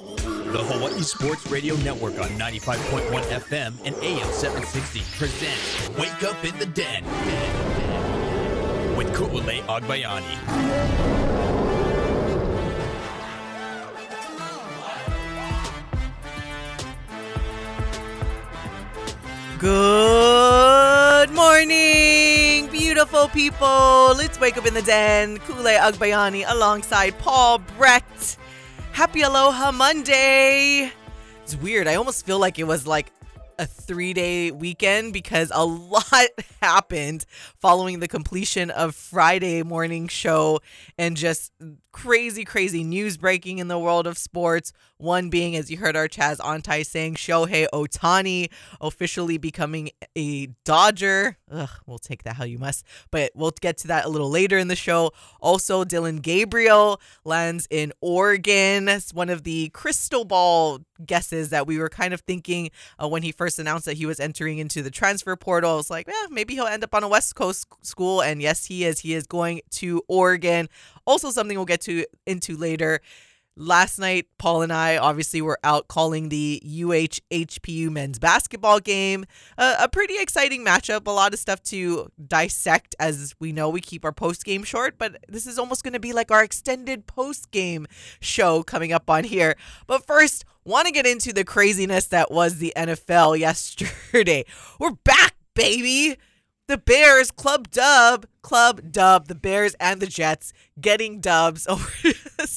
The Hawaii Sports Radio Network on 95.1 FM and AM 760 presents Wake Up in the Den with Ku'ulei Agbayani. Good morning, beautiful people. Let's wake up in the den. Ku'ulei Agbayani alongside Paul Brecht. Happy Aloha Monday. It's weird. I almost feel like it was like a three day weekend because a lot happened following the completion of Friday morning show and just crazy, crazy news breaking in the world of sports. One being, as you heard our Chaz Antai saying, Shohei Ohtani officially becoming a Dodger. Ugh, we'll take that how you must, but we'll get to that a little later in the show. Also, Dillon Gabriel lands in Oregon. It's one of the crystal ball guesses that we were kind of thinking uh, when he first announced that he was entering into the transfer portal. I was like, eh, maybe he'll end up on a West Coast school. And yes, he is. He is going to Oregon. Also, something we'll get to into later. Last night, Paul and I obviously were out calling the UH HPU men's basketball game. Uh, a pretty exciting matchup. A lot of stuff to dissect. As we know, we keep our post game short, but this is almost going to be like our extended post game show coming up on here. But first, want to get into the craziness that was the NFL yesterday. We're back, baby the Bears club dub, club dub, the Bears and the Jets getting dubs over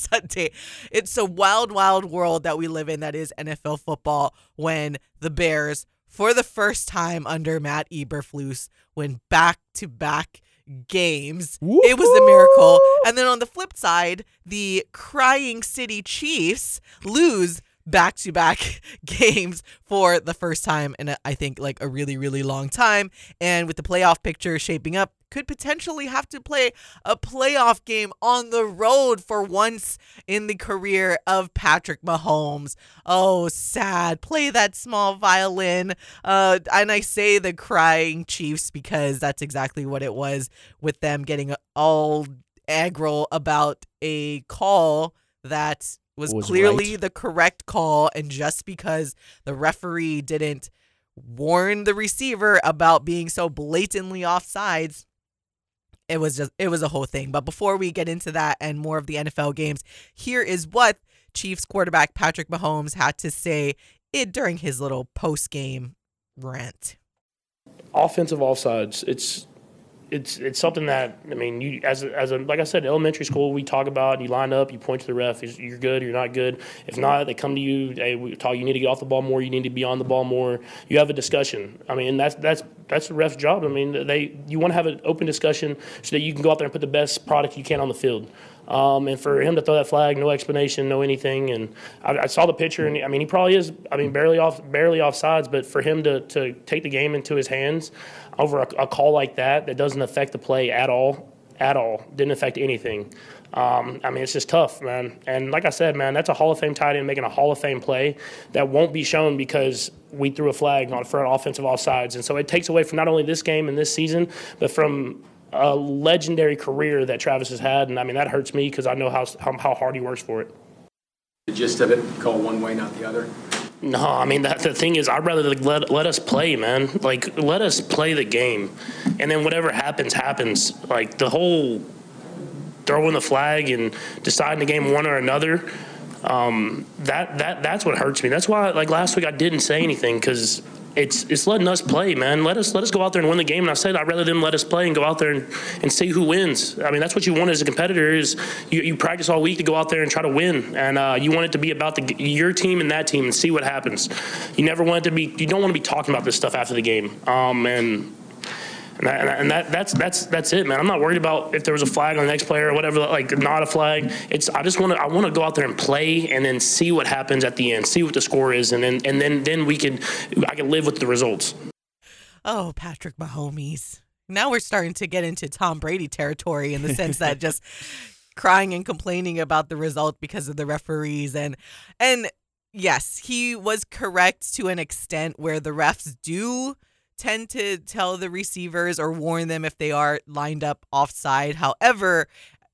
Sunday. It's a wild, wild world that we live in that is NFL football when the Bears, for the first time under Matt Eberflus, win back to back games. Woo-hoo! It was a miracle. And then on the flip side, the crying city Chiefs lose back to back games for the first time in a, I think like a really really long time and with the playoff picture shaping up could potentially have to play a playoff game on the road for once in the career of Patrick Mahomes. Oh, sad. Play that small violin. Uh, and I say the crying Chiefs because that's exactly what it was with them getting all aggro about a call that was, was clearly right. the correct call. And just because the referee didn't warn the receiver about being so blatantly offsides, it was just it was a whole thing. But before we get into that and more of the NFL games, here is what Chiefs quarterback Patrick Mahomes had to say it during his little post game rant. Offensive offsides, it's it's it's something that I mean, you as as a like I said, elementary school we talk about. You line up, you point to the ref. You're good, you're not good. If not, they come to you. Hey, we talk. You need to get off the ball more. You need to be on the ball more. You have a discussion. I mean, that's that's that's the ref's job. I mean, they you want to have an open discussion so that you can go out there and put the best product you can on the field. Um, and for him to throw that flag, no explanation, no anything. And I, I, saw the picture, and I mean, he probably is. I mean, barely off, barely off sides. But for him to to take the game into his hands over a, a call like that, that doesn't affect the play at all, at all, didn't affect anything. Um, I mean, it's just tough, man. And like I said, man, that's a Hall of Fame tight end making a Hall of Fame play that won't be shown because we threw a flag on for an offensive offsides. And so it takes away from not only this game and this season, but from a legendary career that Travis has had, and I mean that hurts me because I know how, how, how hard he works for it. The gist of it, call one way, not the other. No, I mean that the thing is, I'd rather let let us play, man. Like let us play the game, and then whatever happens, happens. Like the whole throwing the flag and deciding the game one or another. Um, that that that's what hurts me. That's why, like last week, I didn't say anything because it's it's letting us play, man. Let us let us go out there and win the game. And I said I'd rather them let us play and go out there and, and see who wins. I mean, that's what you want as a competitor is you, you practice all week to go out there and try to win, and uh, you want it to be about the your team and that team and see what happens. You never want it to be you don't want to be talking about this stuff after the game. Um, and and, that, and that, that's that's that's it, man. I'm not worried about if there was a flag on the next player or whatever, like not a flag. It's I just want to I want to go out there and play and then see what happens at the end, see what the score is, and then and then then we can I can live with the results. Oh, Patrick Mahomes. Now we're starting to get into Tom Brady territory in the sense that just crying and complaining about the result because of the referees and and yes, he was correct to an extent where the refs do tend to tell the receivers or warn them if they are lined up offside. However,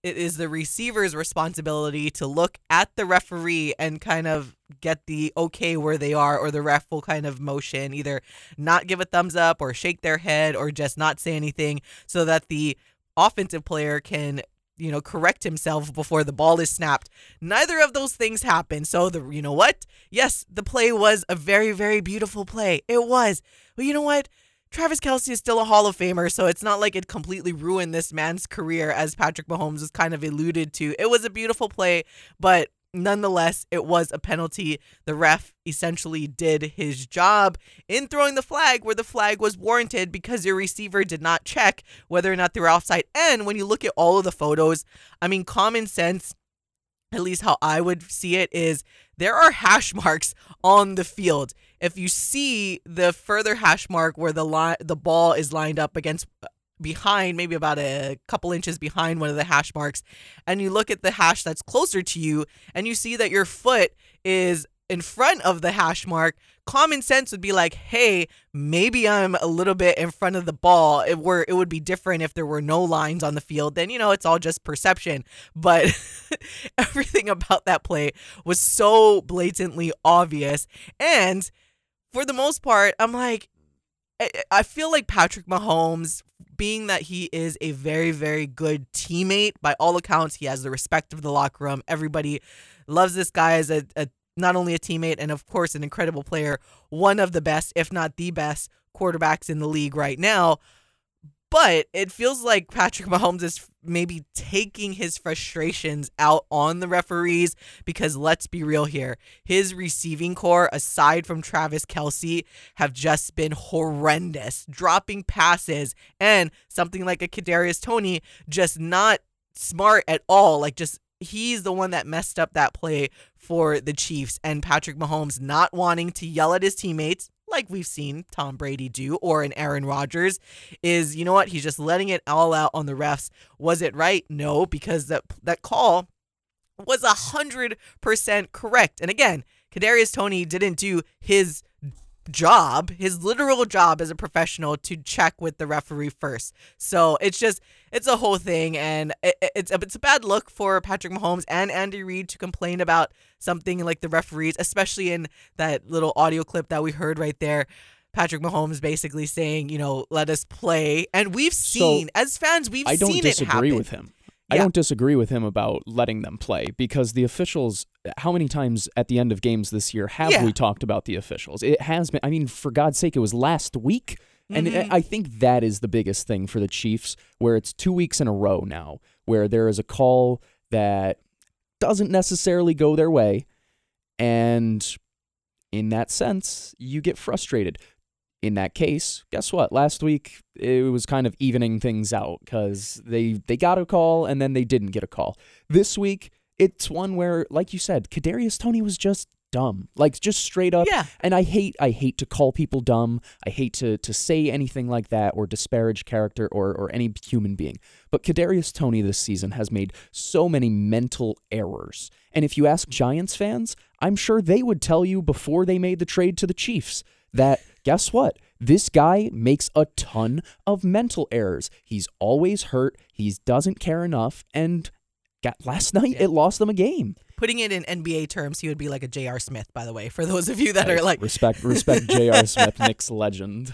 it is the receiver's responsibility to look at the referee and kind of get the okay where they are, or the ref will kind of motion, either not give a thumbs up or shake their head or just not say anything so that the offensive player can you know correct himself before the ball is snapped. Neither of those things happened. So the you know what? Yes the play was a very very beautiful play. It was. But you know what? Travis Kelce is still a Hall of Famer, so it's not like it completely ruined this man's career, as Patrick Mahomes was kind of alluded to. It was a beautiful play, but nonetheless, it was a penalty. The ref essentially did his job in throwing the flag where the flag was warranted because your receiver did not check whether or not they were offside. And when you look at all of the photos, I mean, common sense at least how I would see it is there are hash marks on the field. If you see the further hash mark where the line the ball is lined up against behind maybe about a couple inches behind one of the hash marks and you look at the hash that's closer to you and you see that your foot is in front of the hash mark, common sense would be like, hey, maybe I'm a little bit in front of the ball. It were it would be different if there were no lines on the field. Then you know it's all just perception. But everything about that play was so blatantly obvious. And for the most part, I'm like, I feel like Patrick Mahomes, being that he is a very, very good teammate, by all accounts, he has the respect of the locker room. Everybody loves this guy as a, a not only a teammate and of course an incredible player, one of the best, if not the best quarterbacks in the league right now. But it feels like Patrick Mahomes is maybe taking his frustrations out on the referees because let's be real here. His receiving corps, aside from Travis Kelce have just been horrendous, dropping passes and something like a Kadarius Toney just not smart at all, like just he's the one that messed up that play for the Chiefs and Patrick Mahomes not wanting to yell at his teammates like we've seen Tom Brady do or an Aaron Rodgers is you know what? He's just letting it all out on the refs. Was it right? No because that that call was a hundred percent correct. And again Kadarius Toney didn't do his job, his literal job as a professional to check with the referee first. So it's just it's a whole thing, and it, it's a, it's a bad look for Patrick Mahomes and Andy Reid to complain about something like the referees, especially in that little audio clip that we heard right there. Patrick Mahomes basically saying, you know, let us play, and we've seen so, as fans, we've I don't seen disagree it with him. I don't disagree with him about letting them play because the officials. How many times at the end of games this year have yeah. we talked about the officials? It has been. I mean, for God's sake, it was last week, and mm-hmm. I think that is the biggest thing for the Chiefs, where it's two weeks in a row now, where there is a call that doesn't necessarily go their way, and in that sense, you get frustrated in that case, guess what? Last week it was kind of evening things out because they they got a call and then they didn't get a call. This week it's one where, like you said, Kadarius Toney was just dumb, like just straight up. Yeah. And I hate I hate to call people dumb. I hate to to say anything like that or disparage character or or any human being. But Kadarius Toney this season has made so many mental errors. And if you ask Giants fans, I'm sure they would tell you before they made the trade to the Chiefs that guess what? This guy makes a ton of mental errors. He's always hurt. He doesn't care enough. And got, last night, yeah. it lost them a game. Putting it in NBA terms, he would be like a J.R. Smith, by the way, for those of you that are like respect, respect J.R. Smith, Knicks legend.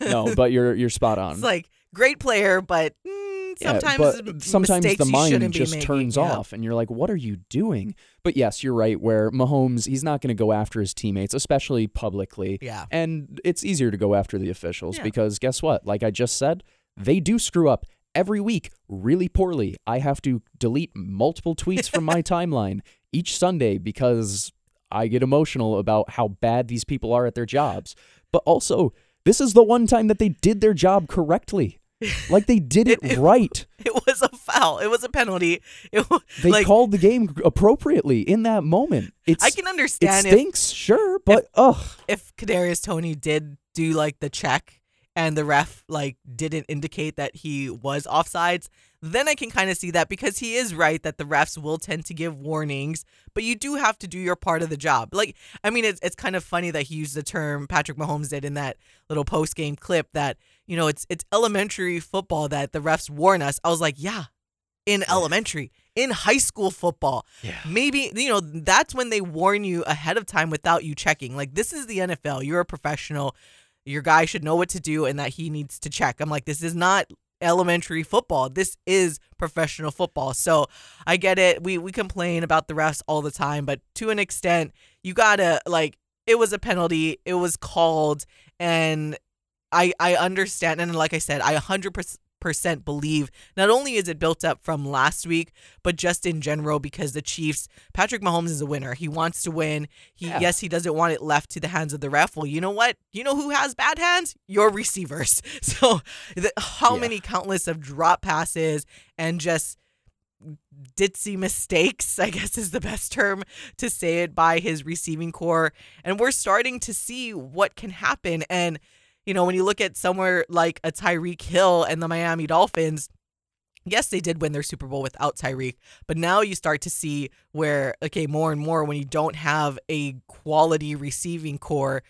No, but you're you're spot on. It's like great player, but mm, sometimes yeah, but sometimes the mind just making, turns yeah. off, and you're like, "What are you doing?" But yes, you're right. Where Mahomes, he's not going to go after his teammates, especially publicly. Yeah. And it's easier to go after the officials Yeah. because guess what? Like I just said, they do screw up every week really poorly. I have to delete multiple tweets from my timeline each Sunday because I get emotional about how bad these people are at their jobs. But also, this is the one time that they did their job correctly. Like they did it, It- it- right. It was a foul. It was a penalty. It They like called the game appropriately in that moment. It's I can understand. it understand if stinks, sure, but ugh. if Kadarius Toney did do like the check and the ref like didn't indicate that he was offsides, then I can kind of see that because he is right that the refs will tend to give warnings, but you do have to do your part of the job. Like, I mean, it's it's kind of funny that he used the term Patrick Mahomes did in that little post game clip that you know it's it's elementary football that the refs warn us. I was like, yeah. in elementary, in high school football. Yeah. Maybe, you know, that's when they warn you ahead of time without you checking. Like, this is the NFL. You're a professional. Your guy should know what to do and that he needs to check. I'm like, this is not elementary football. This is professional football. So I get it. We we complain about the refs all the time, but to an extent, you gotta like it was a penalty. It was called, and I I understand. And like I said, I 100 percent believe not only is it built up from last week, but just in general because the Chiefs, Patrick Mahomes is a winner. He wants to win. He Yeah. yes, he doesn't want it left to the hands of the ref. Well, you know what? You know who has bad hands? Your receivers. So the, how Yeah. many countless of drop passes and just ditzy mistakes, I guess is the best term to say it by his receiving corps. And we're starting to see what can happen. And, you know, when you look at somewhere like a Tyreek Hill and the Miami Dolphins, yes, they did win their Super Bowl without Tyreek, but now you start to see where, okay, more and more when you don't have a quality receiving corps,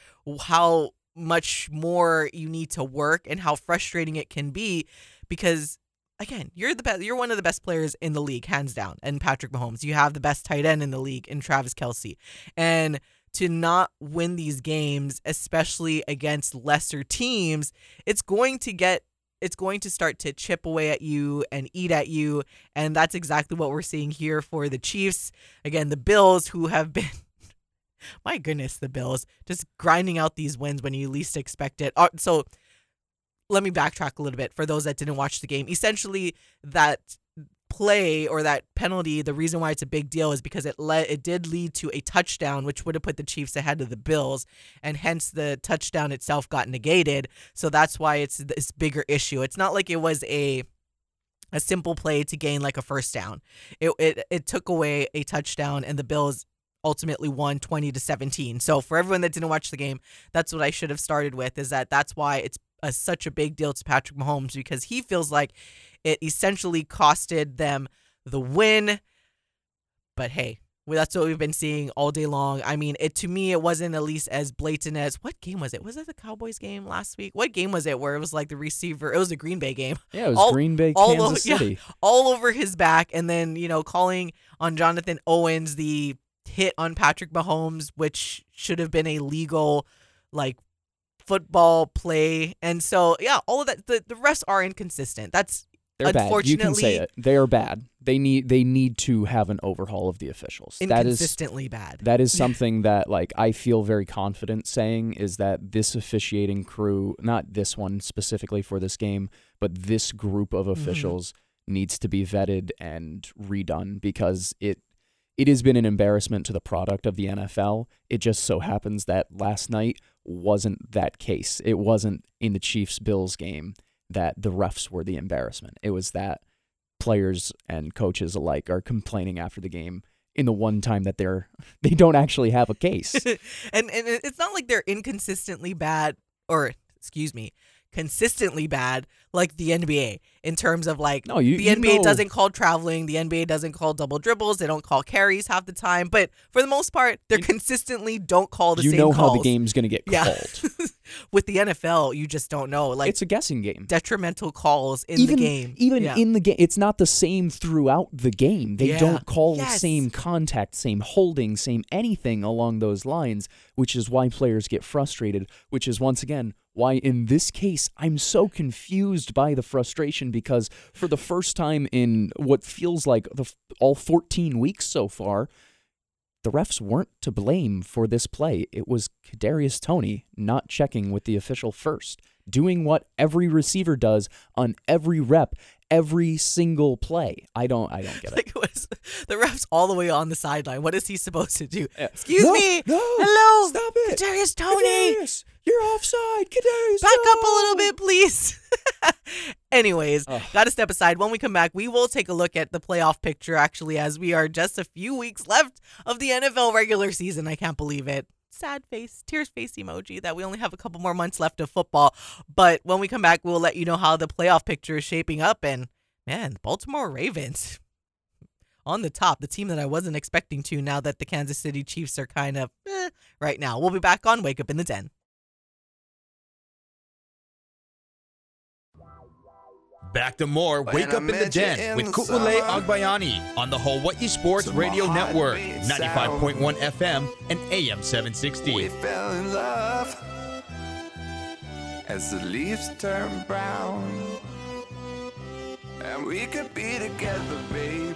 how much more you need to work and how frustrating it can be because again, you're the best. You're one of the best players in the league, hands down. And Patrick Mahomes, you have the best tight end in the league in Travis Kelce, and to not win these games, especially against lesser teams, it's going to get. It's going to start to chip away at you and eat at you. And that's exactly what we're seeing here for the Chiefs. Again, the Bills, who have been my goodness, the Bills just grinding out these wins when you least expect it. Uh, So let me backtrack a little bit for those that didn't watch the game. Essentially, that play or that penalty, the reason why it's a big deal is because it led it did lead to a touchdown, which would have put the Chiefs ahead of the Bills, and hence the touchdown itself got negated. So that's why it's this bigger issue. It's not like it was a a simple play to gain like a first down. It it, it took away a touchdown, and the Bills ultimately won 20 to 17. So for everyone that didn't watch the game, that's what I should have started with is that that's why it's a, such a big deal to Patrick Mahomes because he feels like it essentially costed them the win. But hey, that's what we've been seeing all day long. I mean, it to me it wasn't at least as blatant as what game was it? Was it the Cowboys game last week? What game was it where it was like the receiver? It was a Green Bay game Yeah, it was All- Green Bay, all Kansas over- yeah. City. all over his back and then, you know, calling on Jonathan Owens the hit on Patrick Mahomes, which should have been a legal like football play. And so yeah, all of that the, the refs are inconsistent. That's They're bad. You can say it. They are bad. They need they need to have an overhaul of the officials. That is inconsistently bad. that is something that like I feel very confident saying is that this officiating crew, not this one specifically for this game, but this group of Mm-hmm. officials needs to be vetted and redone because it it has been an embarrassment to the product of the NFL. It just so happens that last night wasn't that case. It wasn't in the Chiefs Bills game that the refs were the embarrassment. It was that players and coaches alike are complaining after the game in the one time that they're they don't actually have a case. and and it's not like they're inconsistently bad or excuse me, consistently bad like the NBA in terms of like No, you- the you NBA know- doesn't call traveling, the NBA doesn't call double dribbles, they don't call carries half the time, but for the most part, they are consistently don't call the you same know calls. how the game's going to get Yeah. called. With the NFL, you just don't know. Like it's a guessing game. detrimental calls in even the game. even Yeah. in the game, it's not the same throughout the game. They Yeah. don't call Yes. same contact, same holding, same anything along those lines, which is why players get frustrated. Which is once again why in this case I'm so confused by the frustration because for the first time in what feels like the f- all 14 weeks so far, the refs weren't to blame for this play. It was Kadarius Toney not checking with the official first, doing what every receiver does on every rep, every single play. I don't I don't get it. like it was the refs all the way on the sideline. What is he supposed to do? Yeah. Excuse No, me. no, Hello. stop it. Kadarius Tony. Kadarius, you're offside. Kadarius, Back up a little bit, please. Anyways, got to step aside. When we come back, we will take a look at the playoff picture, actually, as we are just a few weeks left of the NFL regular season. I can't believe it. Sad face, tears face emoji that we only have a couple more months left of football. But when we come back, we'll let you know how the playoff picture is shaping up. And man, the Baltimore Ravens on the top, the team that I wasn't expecting to now that the Kansas City Chiefs are kind of eh, right now. We'll be back on Wake Up in the Den. Back to more When Wake Up in the Den in with the Ku'ulei. Agbayani on the Hawaii Sports To Radio Network, 95.1 FM and AM We 760. fell in love as the leaves turn brown. And we could be together, baby.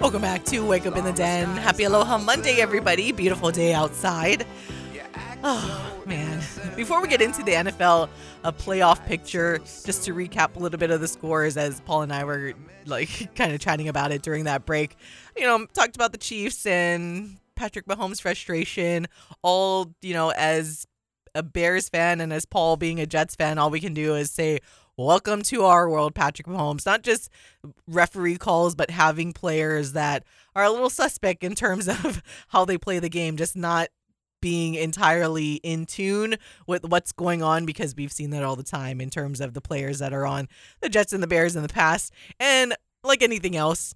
Welcome back to Wake Up in the Den. Happy Aloha Monday, everybody. Beautiful day outside. Oh, man. Before we get into the NFL a playoff picture, just to recap a little bit of the scores as Paul and I were like kind of chatting about it during that break. You know, talked about the Chiefs and Patrick Mahomes' frustration. All, you know, as a Bears fan and as Paul being a Jets fan, all we can do is say, Welcome to our world, Patrick Mahomes. Not just referee calls, but having players that are a little suspect in terms of how they play the game, just not being entirely in tune with what's going on because we've seen that all the time in terms of the players that are on the Jets and the Bears in the past. And like anything else,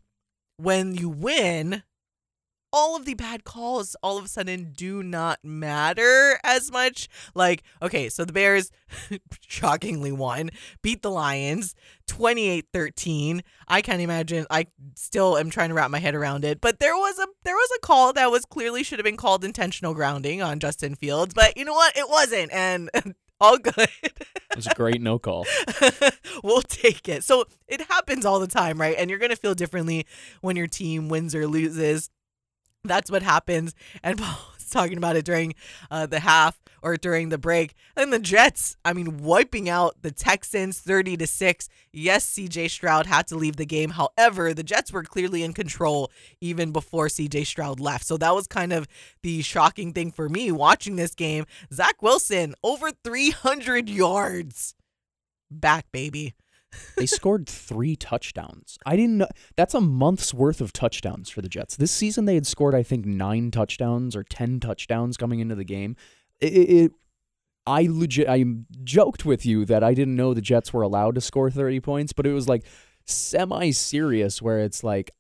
when you win, all of the bad calls all of a sudden do not matter as much. Like, okay, so the Bears shockingly won, beat the Lions 28 13. I can't imagine. I still am trying to wrap my head around it. But there was a there was a call that was clearly should have been called intentional grounding on Justin Fields. But you know what? It wasn't. And all good. It was a great no call. we'll take it. So it happens all the time, right? And you're going to feel differently when your team wins or loses. That's what happens. And Paul was talking about it during uh, the half or during the break. And the Jets, I mean, wiping out the Texans 30 to 6. Yes, CJ Stroud had to leave the game. However, the Jets were clearly in control even before CJ Stroud left. So that was kind of the shocking thing for me watching this game. Zach Wilson, over 300 yards. Back, baby. They scored three touchdowns. I didn't know. That's a month's worth of touchdowns for the Jets. This season, they had scored, I think, nine touchdowns or 10 touchdowns coming into the game. It, it, I legit, I joked with you that I didn't know the Jets were allowed to score 30 points, but it was like semi serious where it's like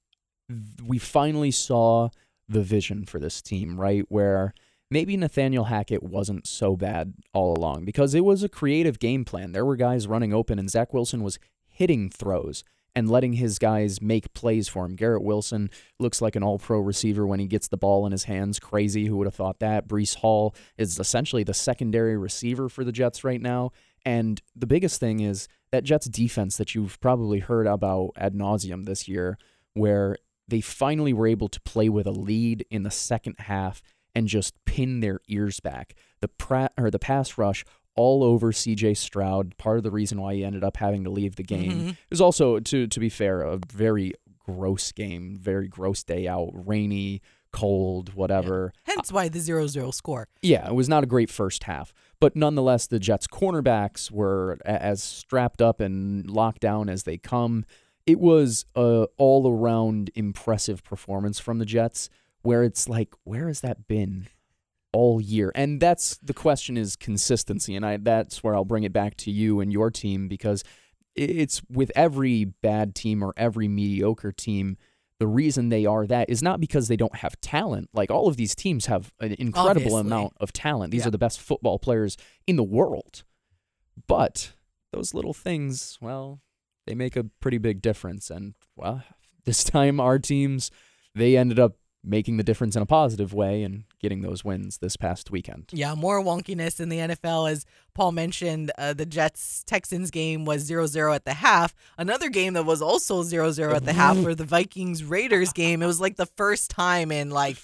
we finally saw the vision for this team, right? Where maybe Nathaniel Hackett wasn't so bad all along because it was a creative game plan. There were guys running open, and Zach Wilson was hitting throws and letting his guys make plays for him. Garrett Wilson looks like an all pro receiver when he gets the ball in his hands. Crazy. Who would have thought that? Breece Hall is essentially the secondary receiver for the Jets right now. And the biggest thing is that Jets defense that you've probably heard about ad nauseum this year, where they finally were able to play with a lead in the second half and just pin their ears back. The pra- or the pass rush all over CJ Stroud, part of the reason why he ended up having to leave the game. Mhm. It was also to to be fair, a very gross game, very gross day out, rainy, cold, whatever. Hence why the 0 0 score. Yeah, it was not a great first half, but nonetheless, the Jets' cornerbacks were as strapped up and locked down as they come. It was a all around impressive performance from the Jets, where it's like, where has that been all year? And that's the question is consistency, and I that's where I'll bring it back to you and your team because it's with every bad team or every mediocre team. The reason they are that is not because they don't have talent. Like all of these teams have an incredible Obviously. amount of talent. These Yeah. are the best football players in the world. But those little things, well, they make a pretty big difference. And well, this time our teams, they ended up making the difference in a positive way and getting those wins this past weekend. Yeah, more wonkiness in the NFL. As Paul mentioned, uh, the Jets Texans game was 0 0 at the half. Another game that was also 0 0 at the half were the Vikings Raiders game. It was like the first time in like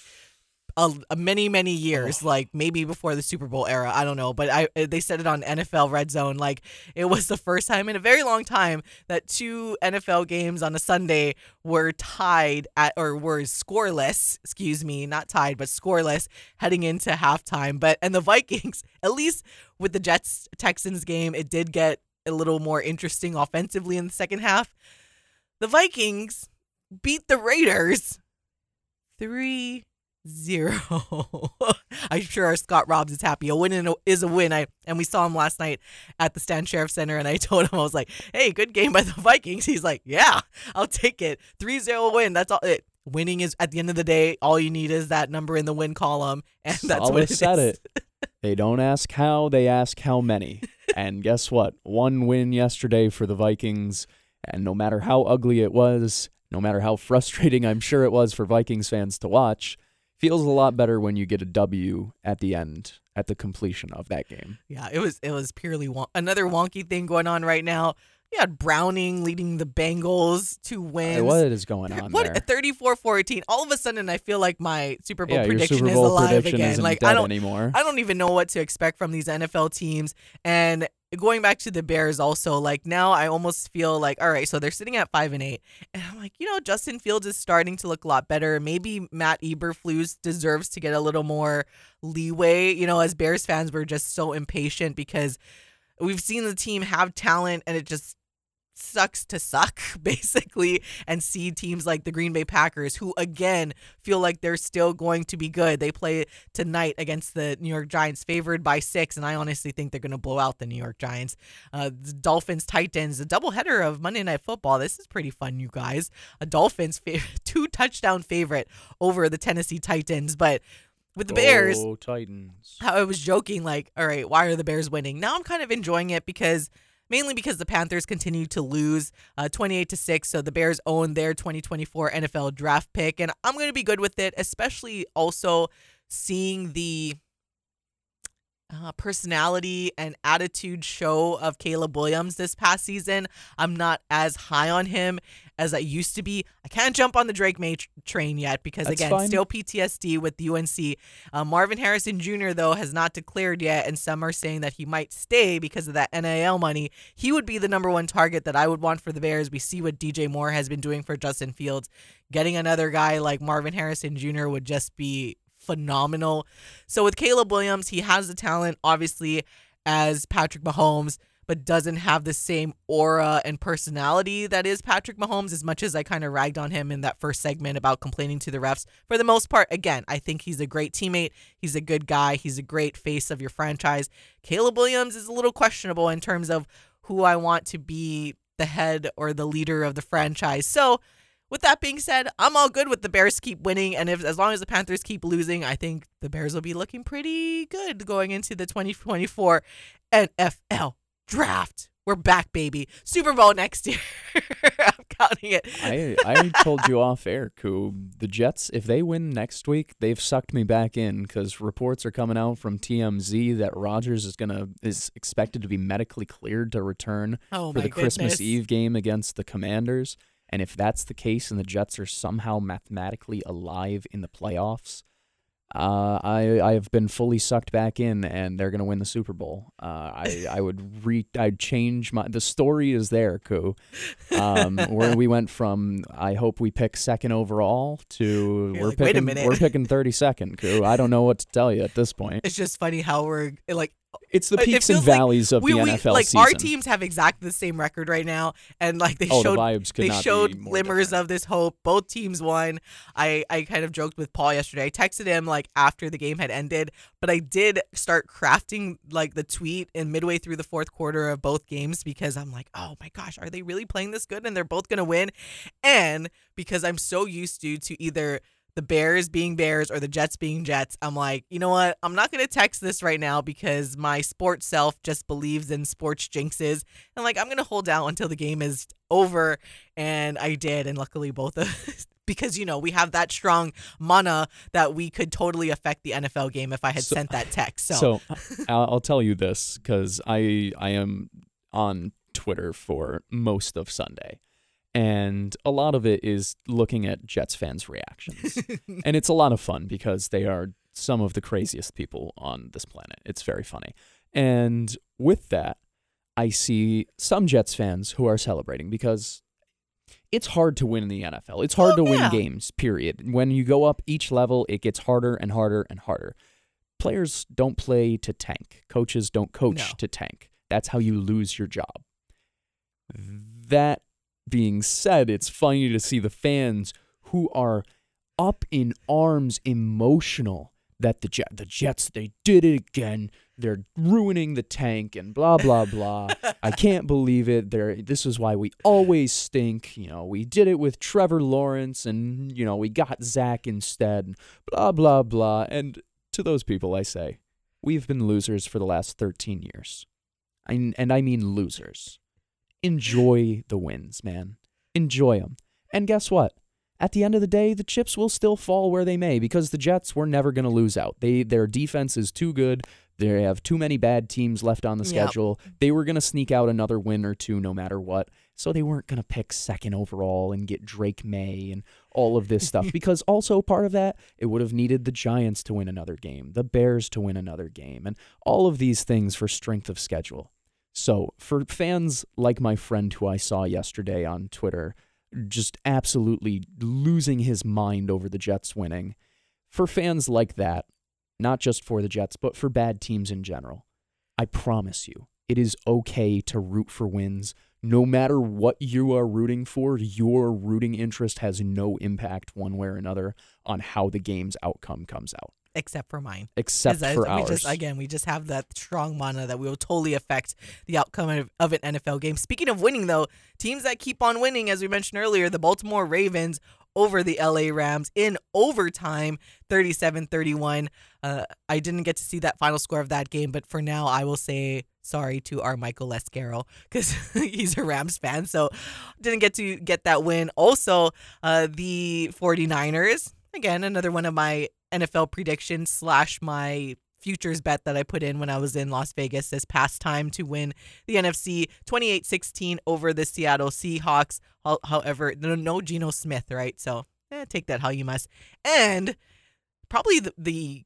a, a many many years like maybe before the super bowl era i don't know but i they said it on nfl red zone like it was the first time in a very long time that two nfl games on a sunday were tied at or were scoreless excuse me not tied but scoreless heading into halftime. But and the vikings at least with the jets texans game it did get a little more interesting offensively in the second half. The vikings beat the raiders three zero. I'm sure our Scott Robbs is happy. A win is a win. I and we saw him last night at the Stan Sheriff Center, and I told him I was like, "Hey, good game by the Vikings." He's like, "Yeah, I'll take it. 3-0 win. That's all. It, winning is at the end of the day. All you need is that number in the win column, and that's what Solace it said is. it. They don't ask how, they ask how many. and guess what? One win yesterday for the Vikings. And no matter how ugly it was, no matter how frustrating I'm sure it was for Vikings fans to watch, feels a lot better when you get a W at the end, at the completion of that game. Yeah, it was it was purely won- another wonky thing going on right now. You had Browning leading the Bengals to win. What is going on What there? 34-14. All of a sudden I feel like my Super Bowl yeah, prediction Super is alive prediction again. Like I don't anymore. I don't even know what to expect from these NFL teams. And going back to the Bears also, like now I almost feel like, all right, so they're sitting at five and eight. And I'm like, you know, Justin Fields is starting to look a lot better. Maybe Matt Eberflus deserves to get a little more leeway. You know, as Bears fans, we're just so impatient because we've seen the team have talent and it just sucks to suck basically and see teams like the Green Bay Packers who again feel like they're still going to be good. They play tonight against the New York Giants favored by 6 and I honestly think they're going to blow out the New York Giants. Uh the Dolphins Titans, a doubleheader of Monday Night Football. This is pretty fun you guys. A Dolphins fa- two touchdown favorite over the Tennessee Titans, but with the Bears Oh, Titans. how I was joking, like, all right, why are the Bears winning? Now I'm kind of enjoying it because mainly because the Panthers continue to lose uh, 28 to 6. So the Bears own their 2024 NFL draft pick. And I'm going to be good with it, especially also seeing the uh, personality and attitude show of Caleb Williams this past season. I'm not as high on him as I used to be. I can't jump on the Drake Maye tr- train yet because, That's again, fine. still PTSD with UNC. Uh, Marvin Harrison Jr., though, has not declared yet, and some are saying that he might stay because of that NIL money. He would be the number one target that I would want for the Bears. We see what DJ Moore has been doing for Justin Fields. Getting another guy like Marvin Harrison Jr. would just be phenomenal. So with Caleb Williams, he has the talent, obviously, as Patrick Mahomes, but doesn't have the same aura and personality that is Patrick Mahomes. As much as I kind of ragged on him in that first segment about complaining to the refs, for the most part, again, I think he's a great teammate. He's a good guy. He's a great face of your franchise. Caleb Williams is a little questionable in terms of who I want to be the head or the leader of the franchise. So, with that being said, I'm all good with the Bears keep winning, and if as long as the Panthers keep losing, I think the Bears will be looking pretty good going into the 2024 NFL draft. We're back, baby. Super Bowl next year. I'm counting it. I I told you off air, Ku'u. The Jets, if they win next week, they've sucked me back in because reports are coming out from TMZ that Rodgers is gonna is expected to be medically cleared to return Oh for the Christmas. Eve game against the Commanders. And if that's the case, and the Jets are somehow mathematically alive in the playoffs, uh, I I have been fully sucked back in, and they're gonna win the Super Bowl. Uh, I I would re I'd change my the story is there, Ku'u. Um, where we went from I hope we pick second overall to You're we're like, "Wait a picking minute." we're picking thirty second, Ku'u. I don't know what to tell you at this point. It's just funny how we're like It's the It peaks and feels like valleys of we, the we NFL like season. our teams have exactly the same record right now, and like they Oh, the showed vibes they showed glimmers different. of this hope. Both teams won. I I kind of joked with Paul yesterday. I texted him like after the game had ended, but I did start crafting like the tweet in midway through the fourth quarter of both games because I'm like, oh my gosh, are they really playing this good? And they're both gonna win, and because I'm so used to to either the Bears being Bears or the Jets being Jets, I'm like, you know what? I'm not going to text this right now because my sports self just believes in sports jinxes. And like, I'm going to hold out until the game is over. And I did. And luckily, both of because, you know, we have that strong mana that we could totally affect the NFL game if I had So- sent that text. So, So I'll, I'll tell you this because I I am on Twitter for most of Sunday, and a lot of it is looking at Jets fans' reactions, and it's a lot of fun because they are some of the craziest people on this planet. It's very funny, and with that, I see some Jets fans who are celebrating because. It's hard to win in the NFL. It's hard Oh, to win games, period. When you go up each level, it gets harder and harder and harder players don't play to tank. Coaches don't coach No. to tank. That's how you lose your job. That being said, it's funny to see the fans who are up in arms, emotional that the Jet, the Jets, they did it again. They're ruining the tank and blah blah blah. I can't believe it. They're, this is why we always stink. You know, we did it with Trevor Lawrence, and you know we got Zach instead. Blah blah blah. And to those people, I say, we've been losers for the last 13 years. I, and I mean losers. Enjoy the wins, man. Enjoy them. And guess what? At the end of the day, the chips will still fall where they may because the Jets were never going to lose out. They their defense is too good. They have too many bad teams left on the Yep. schedule. They were going to sneak out another win or two no matter what. So they weren't going to pick second overall and get Drake Maye and all of this stuff because also part of that, it would have needed the Giants to win another game, the Bears to win another game, and all of these things for strength of schedule. So, for fans like my friend who I saw yesterday on Twitter, just absolutely losing his mind over the Jets winning, for fans like that, not just for the Jets, but for bad teams in general, I promise you, it is okay to root for wins. No matter what you are rooting for, your rooting interest has no impact one way or another on how the game's outcome comes out, Except for mine. Except for ours. Just, again, we just have that strong mana that will totally affect the outcome of, of an NFL game. Speaking of winning, though, teams that keep on winning, as we mentioned earlier, the Baltimore Ravens over the LA Rams in overtime, 37 31. Uh, I didn't get to see that final score of that game, but for now, I will say sorry to our Michael Lescaro because he's a Rams fan. So didn't get to get that win. Also, uh, the 49ers, again, another one of my NFL prediction slash my futures bet that I put in when I was in Las Vegas this past time to win the NFC 28-16 over the Seattle Seahawks. However, no, no Geno Smith, right? So eh, take that how you must. And probably the, the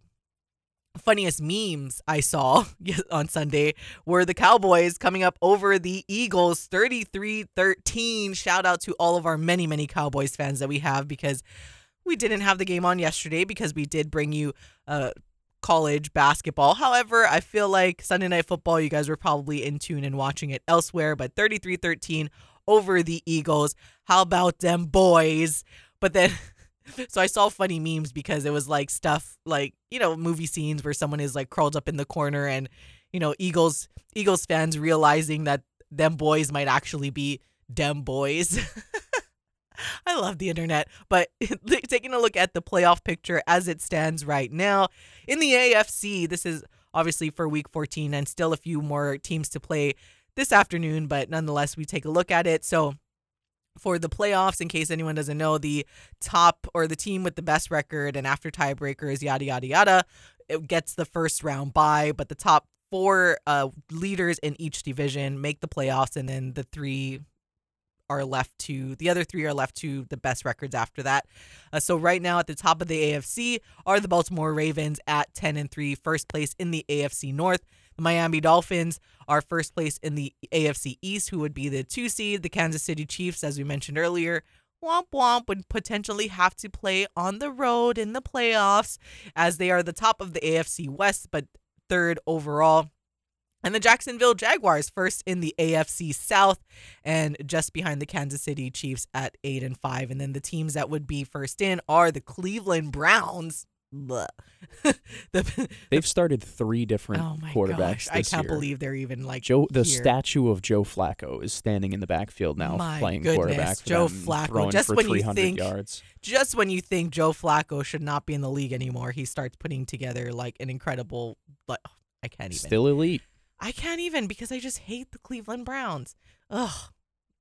funniest memes I saw on Sunday were the Cowboys coming up over the Eagles 33-13. Shout out to all of our many, many Cowboys fans that we have because we didn't have the game on yesterday because we did bring you uh college basketball. However, I feel like Sunday night football you guys were probably in tune and watching it elsewhere, but 33-13 over the Eagles. How about them boys? But then so I saw funny memes because it was like stuff like, you know, movie scenes where someone is like curled up in the corner and, you know, Eagles Eagles fans realizing that them boys might actually be dem boys. I love the internet, but taking a look at the playoff picture as it stands right now in the AFC, this is obviously for week 14 and still a few more teams to play this afternoon, but nonetheless, we take a look at it. So, for the playoffs, in case anyone doesn't know, the top or the team with the best record and after tiebreakers, yada, yada, yada, it gets the first round bye, but the top four uh, leaders in each division make the playoffs, and then the three are left to the other three are left to the best records after that. Uh, so right now at the top of the AFC are the Baltimore Ravens at 10 and 3, first place in the AFC North. The Miami Dolphins are first place in the AFC East, who would be the two seed. The Kansas City Chiefs, as we mentioned earlier, womp womp would potentially have to play on the road in the playoffs, as they are the top of the AFC West, but third overall. And the Jacksonville Jaguars first in the AFC South and just behind the Kansas City Chiefs at 8 and 5 and then the teams that would be first in are the Cleveland Browns. The, They've started three different oh my quarterbacks gosh, I can't year. believe they're even like Joe, the here. statue of Joe Flacco is standing in the backfield now, My playing goodness, quarterback. For Joe them, Flacco, just for when you think- yards. just when you think Joe Flacco should not be in the league anymore, he starts putting together like an incredible like I can't even. Still elite. I can't even because I just hate the Cleveland Browns. Ugh.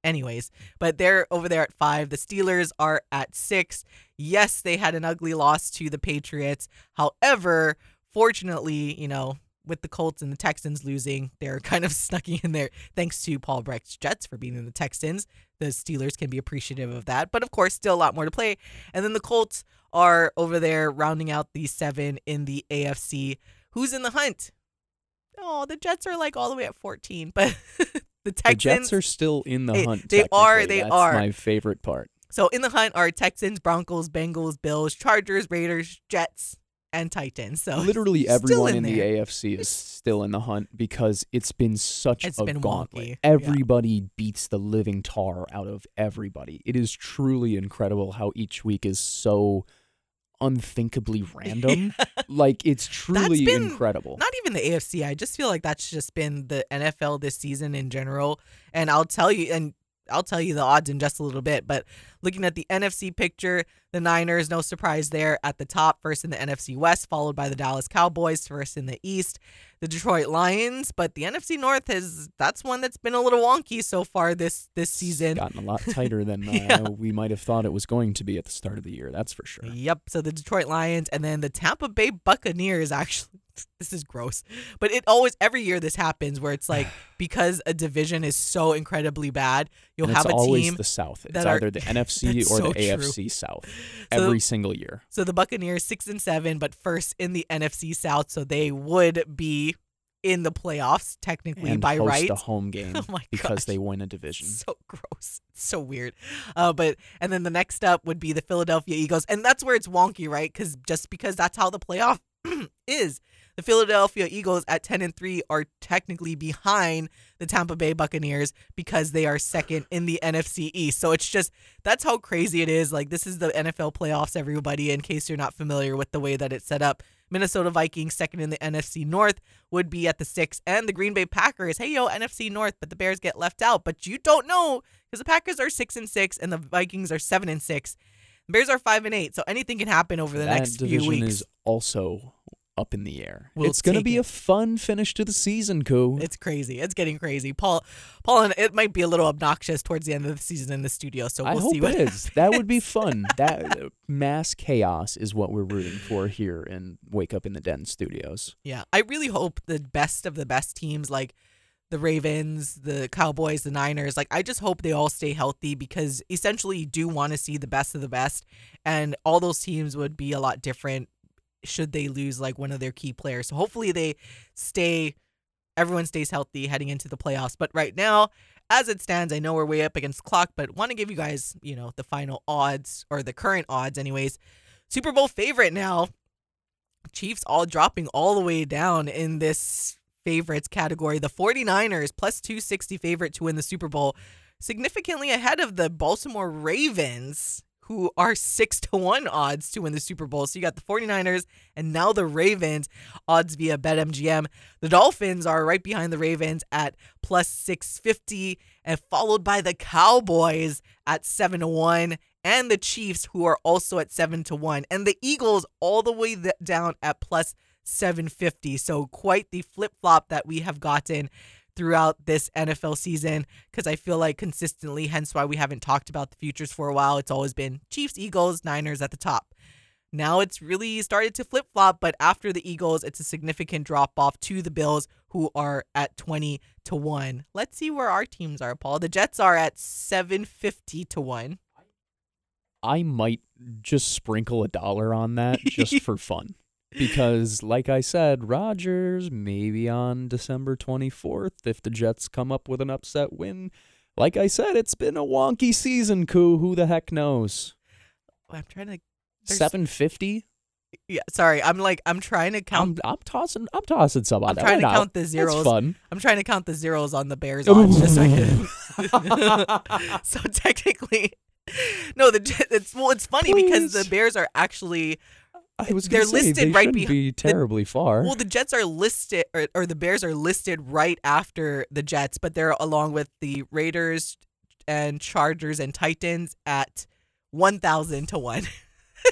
Anyways, but they're over there at five. The Steelers are at six. Yes, they had an ugly loss to the Patriots. However, fortunately, you know, with the Colts and the Texans losing, they're kind of snuck in there thanks to Paul Brecht's Jets for beating the Texans. The Steelers can be appreciative of that. But of course, still a lot more to play. And then the Colts are over there rounding out the seven in the AFC. Who's in the hunt? Oh, the Jets are like all the way at 14, but the The Texans. Jets are still in the hunt. they are, they That's are. my favorite part. so in the hunt are Texans, Broncos, Bengals, Bills, Chargers, Raiders, Jets, and Titans. So Literally everyone in in, the. AFC is still in the hunt because it's been such It's a been gauntlet. wonky, yeah. Everybody beats the living tar out of everybody. It is truly incredible how each week is so unthinkably random. like it's truly been incredible. not even the AFC. I just feel like that's just been the NFL this season in general. And I'll tell you, and I'll tell you the odds in just a little bit. But looking at the NFC picture, the Niners, no surprise there at the top, first in the NFC West, followed by the Dallas Cowboys, first in the East, the Detroit Lions. But the NFC North has that's one that's been a little wonky so far this this season. Gotten a lot tighter than uh, we might have thought it was going to be at the start of the year. That's for sure. Yep. So the Detroit Lions and then the Tampa Bay Buccaneers actually this is gross. But it always every year this happens where it's like because a division is so incredibly bad, you'll And have it's a always team the South. It's that are- either the NFC or so the true. AFC South So- every single year. So the Buccaneers six and seven, but first in the NFC South, so they would be in the playoffs technically And by host right. a home game Oh my because they win a division. So gross. It's so weird. Uh, but and then the next up would be the Philadelphia Eagles, and that's where it's wonky, right? Because just because that's how the playoff is the Philadelphia Eagles at 10 and 3 are technically behind the Tampa Bay Buccaneers because they are second in the NFC East. So it's just that's how crazy it is. Like this is the NFL playoffs everybody in case you're not familiar with the way that it's set up. Minnesota Vikings second in the NFC North would be at the 6 and the Green Bay Packers. Hey yo, NFC North, but the Bears get left out, but you don't know cuz the Packers are 6 and 6 and the Vikings are 7 and 6 Bears are five and eight, so anything can happen over the that next few division weeks. is also up in the air. We'll it's going to be it. a fun finish to the season, Ku'u. It's crazy. It's getting crazy. Paul, Paul, and it might be a little obnoxious towards the end of the season in the studio. So we'll I see what it is. That would be fun. That mass chaos is what we're rooting for here in Wake Up in the Den studios. Yeah, I really hope the best of the best teams like the Ravens, the Cowboys, the Niners, like I just hope they all stay healthy because essentially you do want to see the best of the best and all those teams would be a lot different should they lose like one of their key players. So hopefully they stay everyone stays healthy heading into the playoffs. But right now, as it stands, I know we're way up against clock, but want to give you guys, you know, the final odds or the current odds anyways. Super Bowl favorite now. Chiefs all dropping all the way down in this favorites category. The 49ers plus 260 favorite to win the Super Bowl, significantly ahead of the Baltimore Ravens, who are 6 to 1 odds to win the Super Bowl. So you got the 49ers and now the Ravens odds via BetMGM. The Dolphins are right behind the Ravens at plus 650 and followed by the Cowboys at 7 to 1 and the Chiefs who are also at 7 to 1 and the Eagles all the way down at plus 750. So quite the flip-flop that we have gotten throughout this NFL season because I feel like consistently hence why we haven't talked about the futures for a while. It's always been Chiefs, Eagles, Niners at the top. Now it's really started to flip flop, but after the Eagles, it's a significant drop off to the Bills, who are at 20 to 1. Let's see where our teams are, Paul. The Jets are at 750 to 1. I might just sprinkle a dollar on that just for fun. Because, like I said, Rodgers maybe on December 24th if the Jets come up with an upset win. Like I said, it's been a wonky season, Ku'u. Who the heck knows? I'm trying to. 750? Yeah, sorry. I'm like, I'm trying to count. I'm, I'm tossing I'm tossing some I'm trying to count the zeros. That's fun. I'm trying to count the zeros on the Bears odds just so I can. so technically, no. The it's well, it's funny because the Bears are actually I was They're say, listed they right shouldn't be terribly far. well, the Jets are listed, or, or the Bears are listed right after the Jets, but they're along with the Raiders and Chargers and Titans at one thousand to one.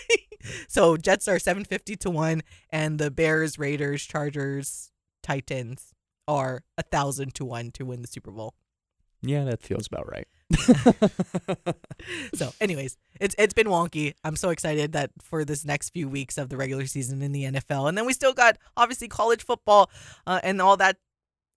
so Jets are seven fifty to one, and the Bears, Raiders, Chargers, Titans are a thousand to one to win the Super Bowl. yeah, that feels about right. So, anyways, it's it's been wonky. I'm so excited that for this next few weeks of the regular season in the NFL, and then we still got obviously college football uh, and all that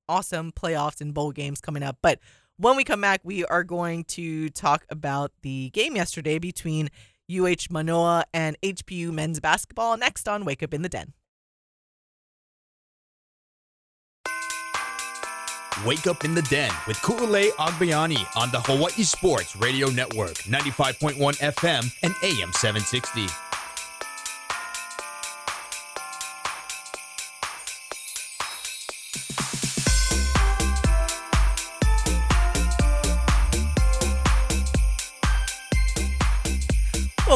awesome playoffs and bowl games coming up. But when we come back, we are going to talk about the game yesterday between UH Manoa and HPU men's basketball. Next on Wake Up in the Den. Wake up in the den with Ku'ulei Agbayani on the Hawaii Sports Radio Network, 95.1 FM and AM 760.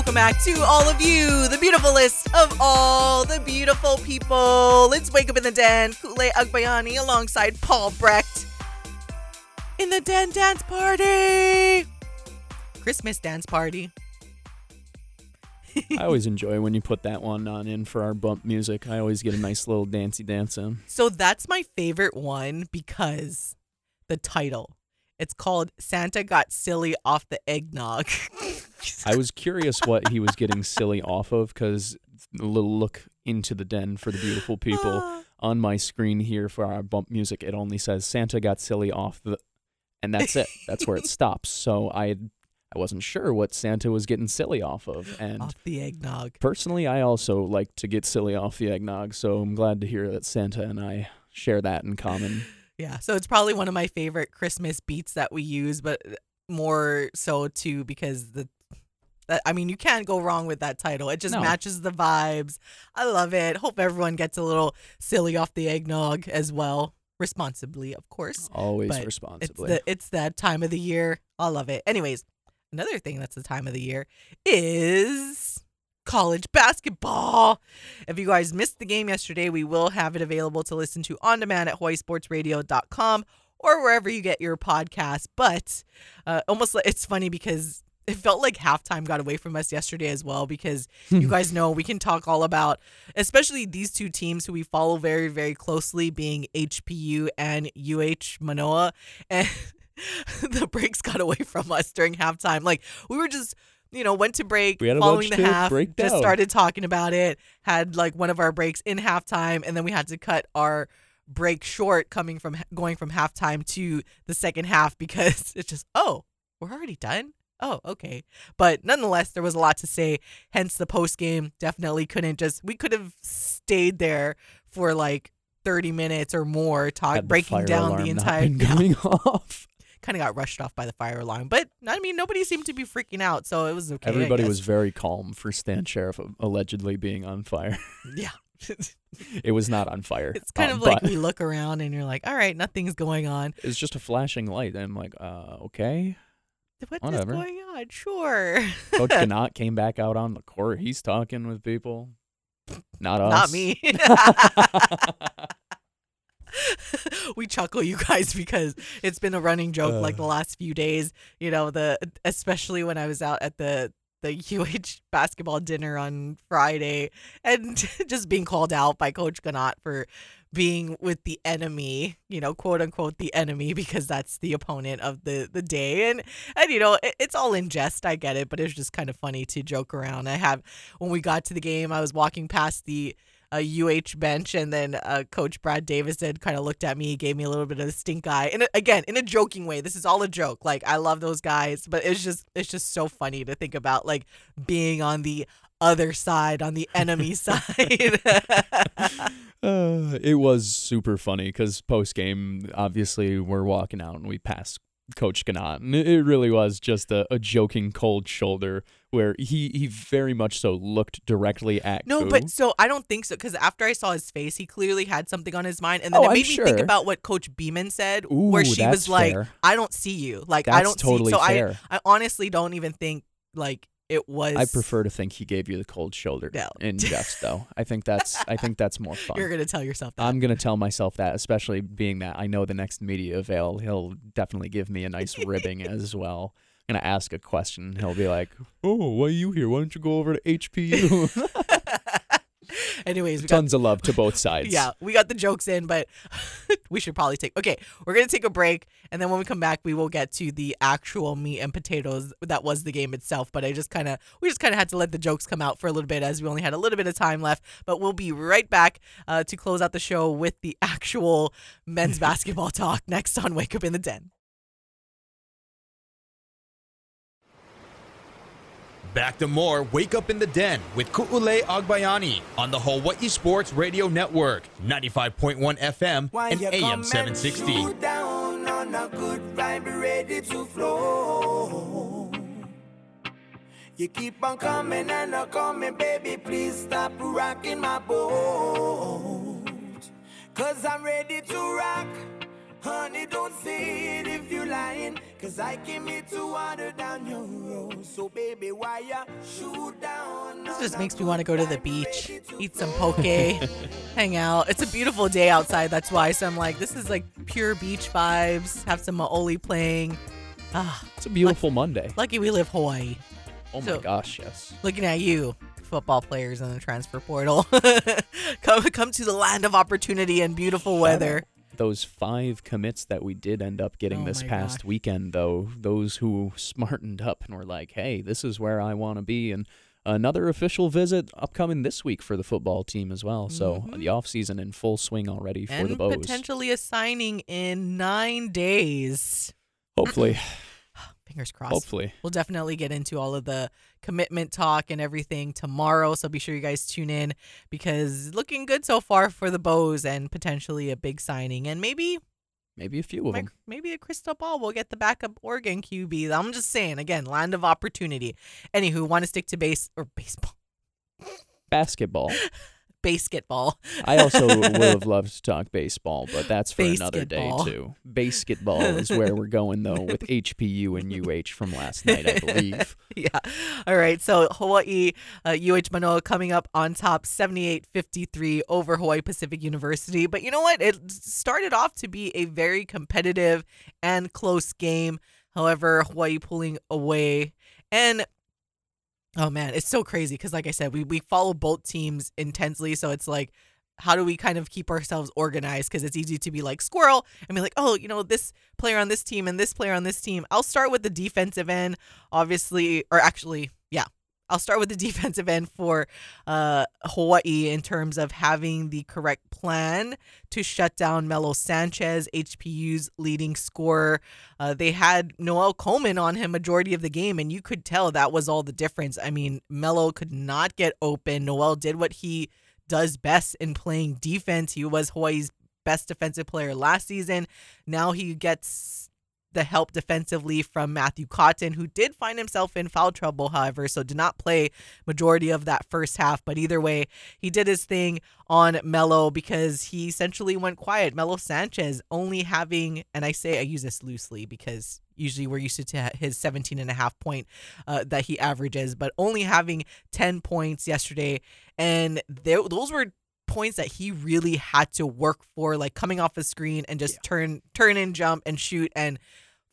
Welcome back to all of you, the beautifulest of all the beautiful people. Let's wake up in the den. Ku'ulei Agbayani alongside Paul Brecht. in the Den dance party. Christmas dance party. I always enjoy when you put that one on in for our bump music. I always get a nice little dancey dance in. So that's my favorite one because the title. It's called Santa Got Silly Off the Eggnog. I was curious what he was getting silly off of because a little look into the den for the beautiful people on my screen here for our bump music. It only says Santa got silly off the, and that's it. That's where it stops. So I, I wasn't sure what Santa was getting silly off of, and off the eggnog. personally, I also like to get silly off the eggnog. So I'm glad to hear that Santa and I share that in common. Yeah, so it's probably one of my favorite Christmas beats that we use, but uh, more so too because the that I mean you can't go wrong with that title. It just No. matches the vibes. I love it. Hope everyone gets a little silly off the eggnog as well, responsibly, of course. Always But It's responsibly. the it's that time of the year. I love it. Anyways, another thing that's the time of the year is college basketball. If you guys missed the game yesterday, we will have it available to listen to on demand at hawaiisportsradio.com or wherever you get your podcast. But uh, almost it's funny because it felt like halftime got away from us yesterday as well because you guys know we can talk all about especially these two teams who we follow very very closely being HPU and UH Manoa and the breaks got away from us during halftime like we were just you know went to break We following the half break just down. started talking about it had like one of our breaks in halftime and then we had to cut our break short coming from going from halftime to the second half because it's just oh we're already done oh okay but nonetheless there was a lot to say hence the post game definitely couldn't just we could have stayed there for like 30 minutes or more talk breaking down the entire going off. Kind of got rushed off by the fire alarm but i mean nobody seemed to be freaking out so it was okay Everybody was very calm for Stan Sheriff allegedly being on fire. yeah It was not on fire. it's kind um, of like but we look around and you're like all right nothing's going on it's just a flashing light. And I'm like, uh, okay. What is Whatever. going on sure Coach Ganot came back out on the court. He's talking with people. Not us. not me we chuckle you guys because it's been a running joke like the last few days you know the especially when i was out at the the UH basketball dinner on Friday and just being called out by Coach Ganot for being with the enemy, you know, quote unquote the enemy because that's the opponent of the the day and and you know, it, it's all in jest, I get it, but it's just kind of funny to joke around. I have when we got to the game, I was walking past the uh, UH bench, and then uh, Coach Brad Davis had kind of looked at me, gave me a little bit of a stink eye, and again in a joking way. This is all a joke. Like I love those guys, but it's just it's just so funny to think about like being on the other side, on the enemy side. Uh, it was super funny because post game, obviously, we're walking out and we passed Coach Ganot, and it really was just a, a joking cold shoulder where he he very much so looked directly at. No, Ku'u. but so I don't think so because after I saw his face, he clearly had something on his mind, and then Oh, it I'm made me think about what Coach Beeman said, where she was like, fair. "I don't see you, like I don't totally see." So fair. I, I honestly don't even think like it was. I prefer to think he gave you the cold shoulder No. in jest, though. I think that's I think that's more fun. You're gonna tell yourself that. I'm gonna tell myself that, especially being that I know the next media avail, he'll definitely give me a nice ribbing as well. I'm gonna ask a question. He'll be like, "Oh, why are you here? Why don't you go over to HPU?" Anyways, we got Tons of love to both sides. yeah, we got the jokes in, but we should probably take. Okay, we're gonna take a break, and then when we come back, we will get to the actual meat and potatoes that was the game itself. But I just kind of, we just kind of had to let the jokes come out for a little bit as we only had a little bit of time left. But we'll be right back uh, to close out the show with the actual men's basketball talk next on Wake Up in the Den. Back to more Wake Up in the Den with Ku'ulei Agbayani on the Hawaii Sports Radio Network, 95.1 FM and AM 760. You down on a good vibe, ready to flow. You keep on coming and a coming, baby. Please stop rocking my boat. Cause I'm ready to rock. Honey, don't say it if you lying. Cause I came here to water down your road. So, baby, why you shoot down? This just makes me want to go to the beach, eat some poke, hang out. It's a beautiful day outside, that's why. So I'm like, this is like pure beach vibes. Have some Maoli playing. Ah, It's a beautiful Monday. lucky we live Hawaii. Oh my gosh, yes. Looking at you, football players in the transfer portal. come, come to the land of opportunity and beautiful weather. Those five commits that we did end up getting Oh this past weekend, though, those who smartened up and were like, hey, this is where I want to be. And another official visit upcoming this week for the football team as well. So the offseason in full swing already for the Mm-hmm. and Bows. potentially a signing in nine days. Hopefully, Fingers crossed. hopefully. We'll definitely get into all of the commitment talk and everything tomorrow. So be sure you guys tune in because looking good so far for the Bows and potentially a big signing and maybe Maybe a few of them. maybe a crystal ball will get the backup Oregon QB. I'm just saying again, land of opportunity. Anywho, want to stick to base or baseball, Basketball. basketball. I also would have loved to talk baseball, but that's for another day too. Basketball is where we're going though with HPU and UH from last night, I believe. yeah. All right. So Hawaii, uh, UH Manoa coming up on top 78 53 over Hawaii Pacific University. But you know what? It started off to be a very competitive and close game. However, Hawaii pulling away. And oh man, it's so crazy because, like I said, we, we follow both teams intensely. So it's like, how do we kind of keep ourselves organized? Because it's easy to be like squirrel and be like, oh, you know, this player on this team and this player on this team. I'll start with the defensive end, obviously, or actually, I'll start with the defensive end for uh, Hawaii in terms of having the correct plan to shut down Melo Sanchez, HPU's leading scorer. Uh, they had Noel Coleman on him majority of the game, and you could tell that was all the difference. I mean, Melo could not get open. Noel did what he does best in playing defense. He was Hawaii's best defensive player last season. Now he gets the help defensively from Matthew Cotton, who did find himself in foul trouble, however, so did not play majority of that first half. But either way, he did his thing on Melo because he essentially went quiet. Melo Sanchez only having, and I say I use this loosely because usually we're used to his 17 and a half point uh, that he averages, but only having 10 points yesterday. And there, those were points that he really had to work for, like coming off the screen and just turn, turn and jump and shoot. And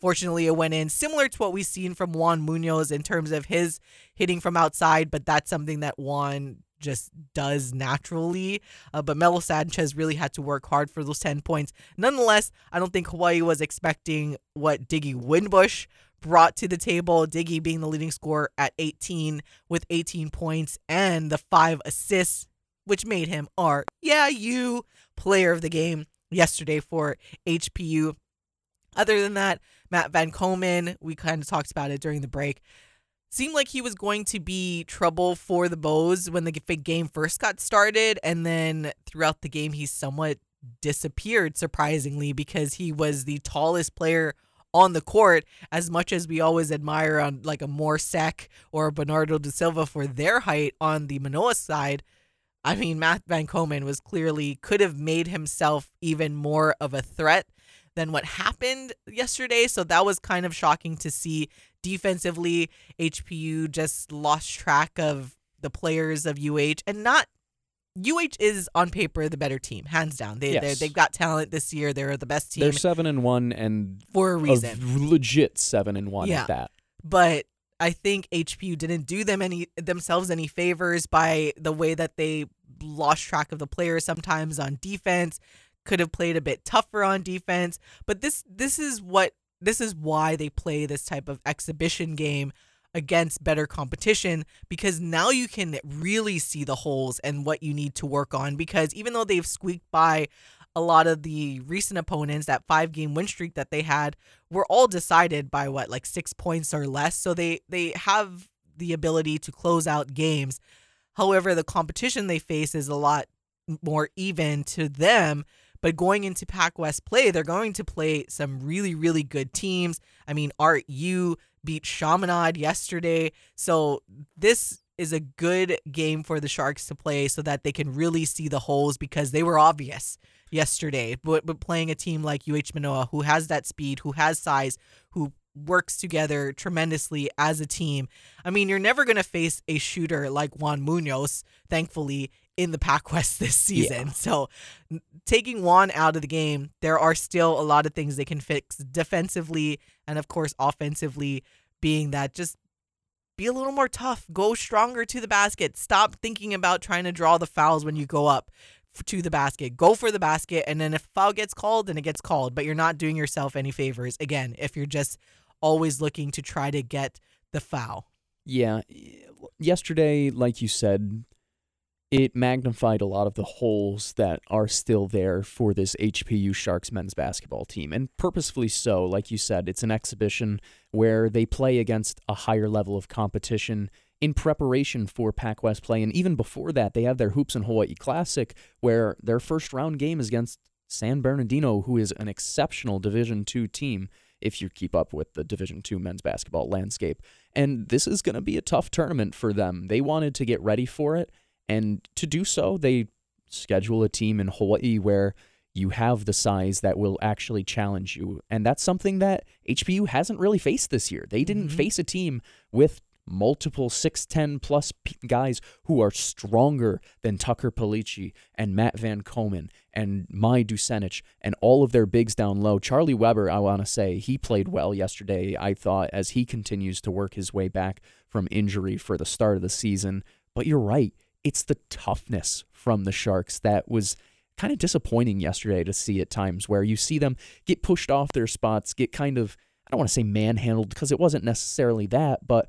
fortunately, it went in, similar to what we've seen from Juan Munoz in terms of his hitting from outside. But that's something that Juan just does naturally. Uh, but Melo Sanchez really had to work hard for those 10 points. Nonetheless, I don't think Hawaii was expecting what Diggy Winbush brought to the table. Diggy being the leading scorer at 18 with 18 points and the five assists, which made him our, yeah, you player of the game yesterday for HPU. Other than that, Matt Van Komen, we kind of talked about it during the break seemed like he was going to be trouble for the Bows when the game first got started, and then throughout the game he somewhat disappeared surprisingly because he was the tallest player on the court as much as we always admire on like a Mor Seck or a Bernardo da Silva for their height on the Manoa side. I mean, Matt Van Komen was clearly could have made himself even more of a threat than what happened yesterday. So that was kind of shocking to see. Defensively, HPU just lost track of the players of UH and not. UH is on paper the better team, hands down. They Yes. they they've got talent this year. They're the best team They're seven and one and for a a reason. legit seven and one Yeah. at that. but I think HPU didn't do them any themselves any favors by the way that they lost track of the players sometimes on defense. Could have played a bit tougher on defense, but this this is what this is why they play this type of exhibition game against better competition because now you can really see the holes and what you need to work on because even though they've squeaked by a lot of the recent opponents that five game win streak that they had were all decided by what like 6 points or less so they they have the ability to close out games however the competition they face is a lot more even to them but going into Pac West play, they're going to play some really, really good teams. I mean, Art you beat Chaminade yesterday. So this is a good game for the Sharks to play so that they can really see the holes because they were obvious yesterday. But, but playing a team like UH Manoa, who has that speed, who has size, who works together tremendously as a team. I mean, you're never going to face a shooter like Juan Munoz, thankfully, in the Pac West this season. Yeah. So, taking Juan out of the game, there are still a lot of things they can fix defensively and, of course, offensively, being that just be a little more tough, go stronger to the basket. Stop thinking about trying to draw the fouls when you go up to the basket. Go for the basket, and then if foul gets called, then it gets called. But you're not doing yourself any favors. Again, if you're just always looking to try to get the foul. Yeah. Yesterday, like you said, it magnified a lot of the holes that are still there for this HPU Sharks men's basketball team. And purposefully so. Like you said, it's an exhibition where they play against a higher level of competition in preparation for Pac West play. And even before that, they have their Hoops in Hawaii Classic, where their first round game is against San Bernardino, who is an exceptional Division two team if you keep up with the Division two men's basketball landscape. And this is going to be a tough tournament for them. They wanted to get ready for it, and to do so, they schedule a team in Hawaii where you have the size that will actually challenge you. And that's something that HPU hasn't really faced this year. They didn't mm-hmm. face a team with multiple 6'10 plus guys who are stronger than Tucker Palici and Matt Van Komen and Mai Dusenich and all of their bigs down low. Charlie Weber, I want to say, he played well yesterday, I thought, as he continues to work his way back from injury for the start of the season. But you're right. It's the toughness from the Sharks that was kind of disappointing yesterday to see at times where you see them get pushed off their spots, get kind of, I don't want to say manhandled because it wasn't necessarily that, but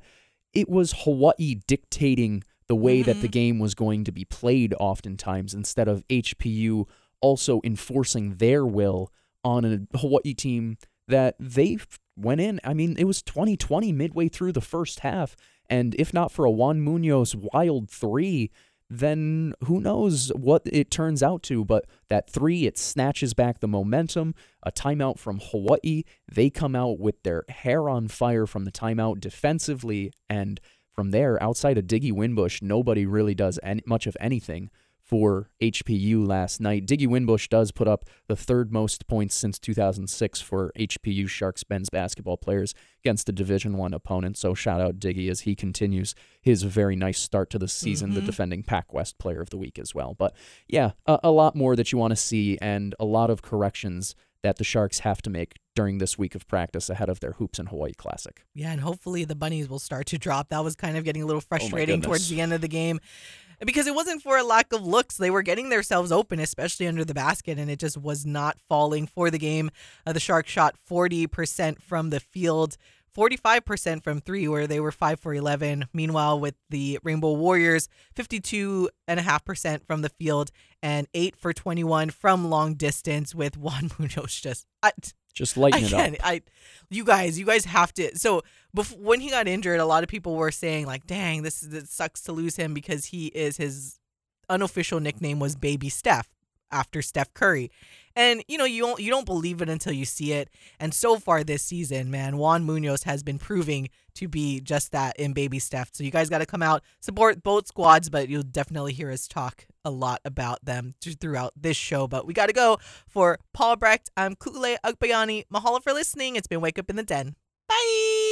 it was Hawaii dictating the way that the mm-hmm. game was going to be played oftentimes instead of HPU also enforcing their will on a Hawaii team that they went in. I mean, it was 2020 midway through the first half. And if not for a Juan Munoz wild three, then who knows what it turns out to. But that three, it snatches back the momentum. A timeout from Hawaii. They come out with their hair on fire from the timeout defensively. And from there, outside of Diggy Winbush, nobody really does any, much of anything for HPU last night. Diggy Winbush does put up the third most points since 2006 for HPU Sharks men's basketball players against a Division One opponent. So shout out Diggy as he continues his very nice start to the season, the mm-hmm. defending Pac West Player of the Week as well. But yeah, a, a lot more that you want to see and a lot of corrections that the Sharks have to make during this week of practice ahead of their Hoops in Hawaii Classic. Yeah, and hopefully the bunnies will start to drop. That was kind of getting a little oh frustrating towards the end of the game. Because it wasn't for a lack of looks. They were getting themselves open, especially under the basket, and it just was not falling for the game. Uh, the Sharks shot 40% from the field, 45% from three, where they were 5 for 11. Meanwhile, with the Rainbow Warriors, 52.5% from the field and 8 for 21 from long distance, with Juan Munoz just. I, Just lighten I it up. I, you guys, you guys have to. So bef- when he got injured, a lot of people were saying like, "Dang, this is it sucks to lose him because he is his unofficial nickname was Baby Steph after Steph Curry." And you know, you don't you don't believe it until you see it. And so far this season, man, Juan Munoz has been proving to be just that in Baby Steph. So you guys got to come out support both squads, but you'll definitely hear us talk a lot about them throughout this show. But we got to go for Paul Brecht. I'm Ku'ulei Agbayani. Mahalo for listening. It's been Wake Up in the Den. Bye.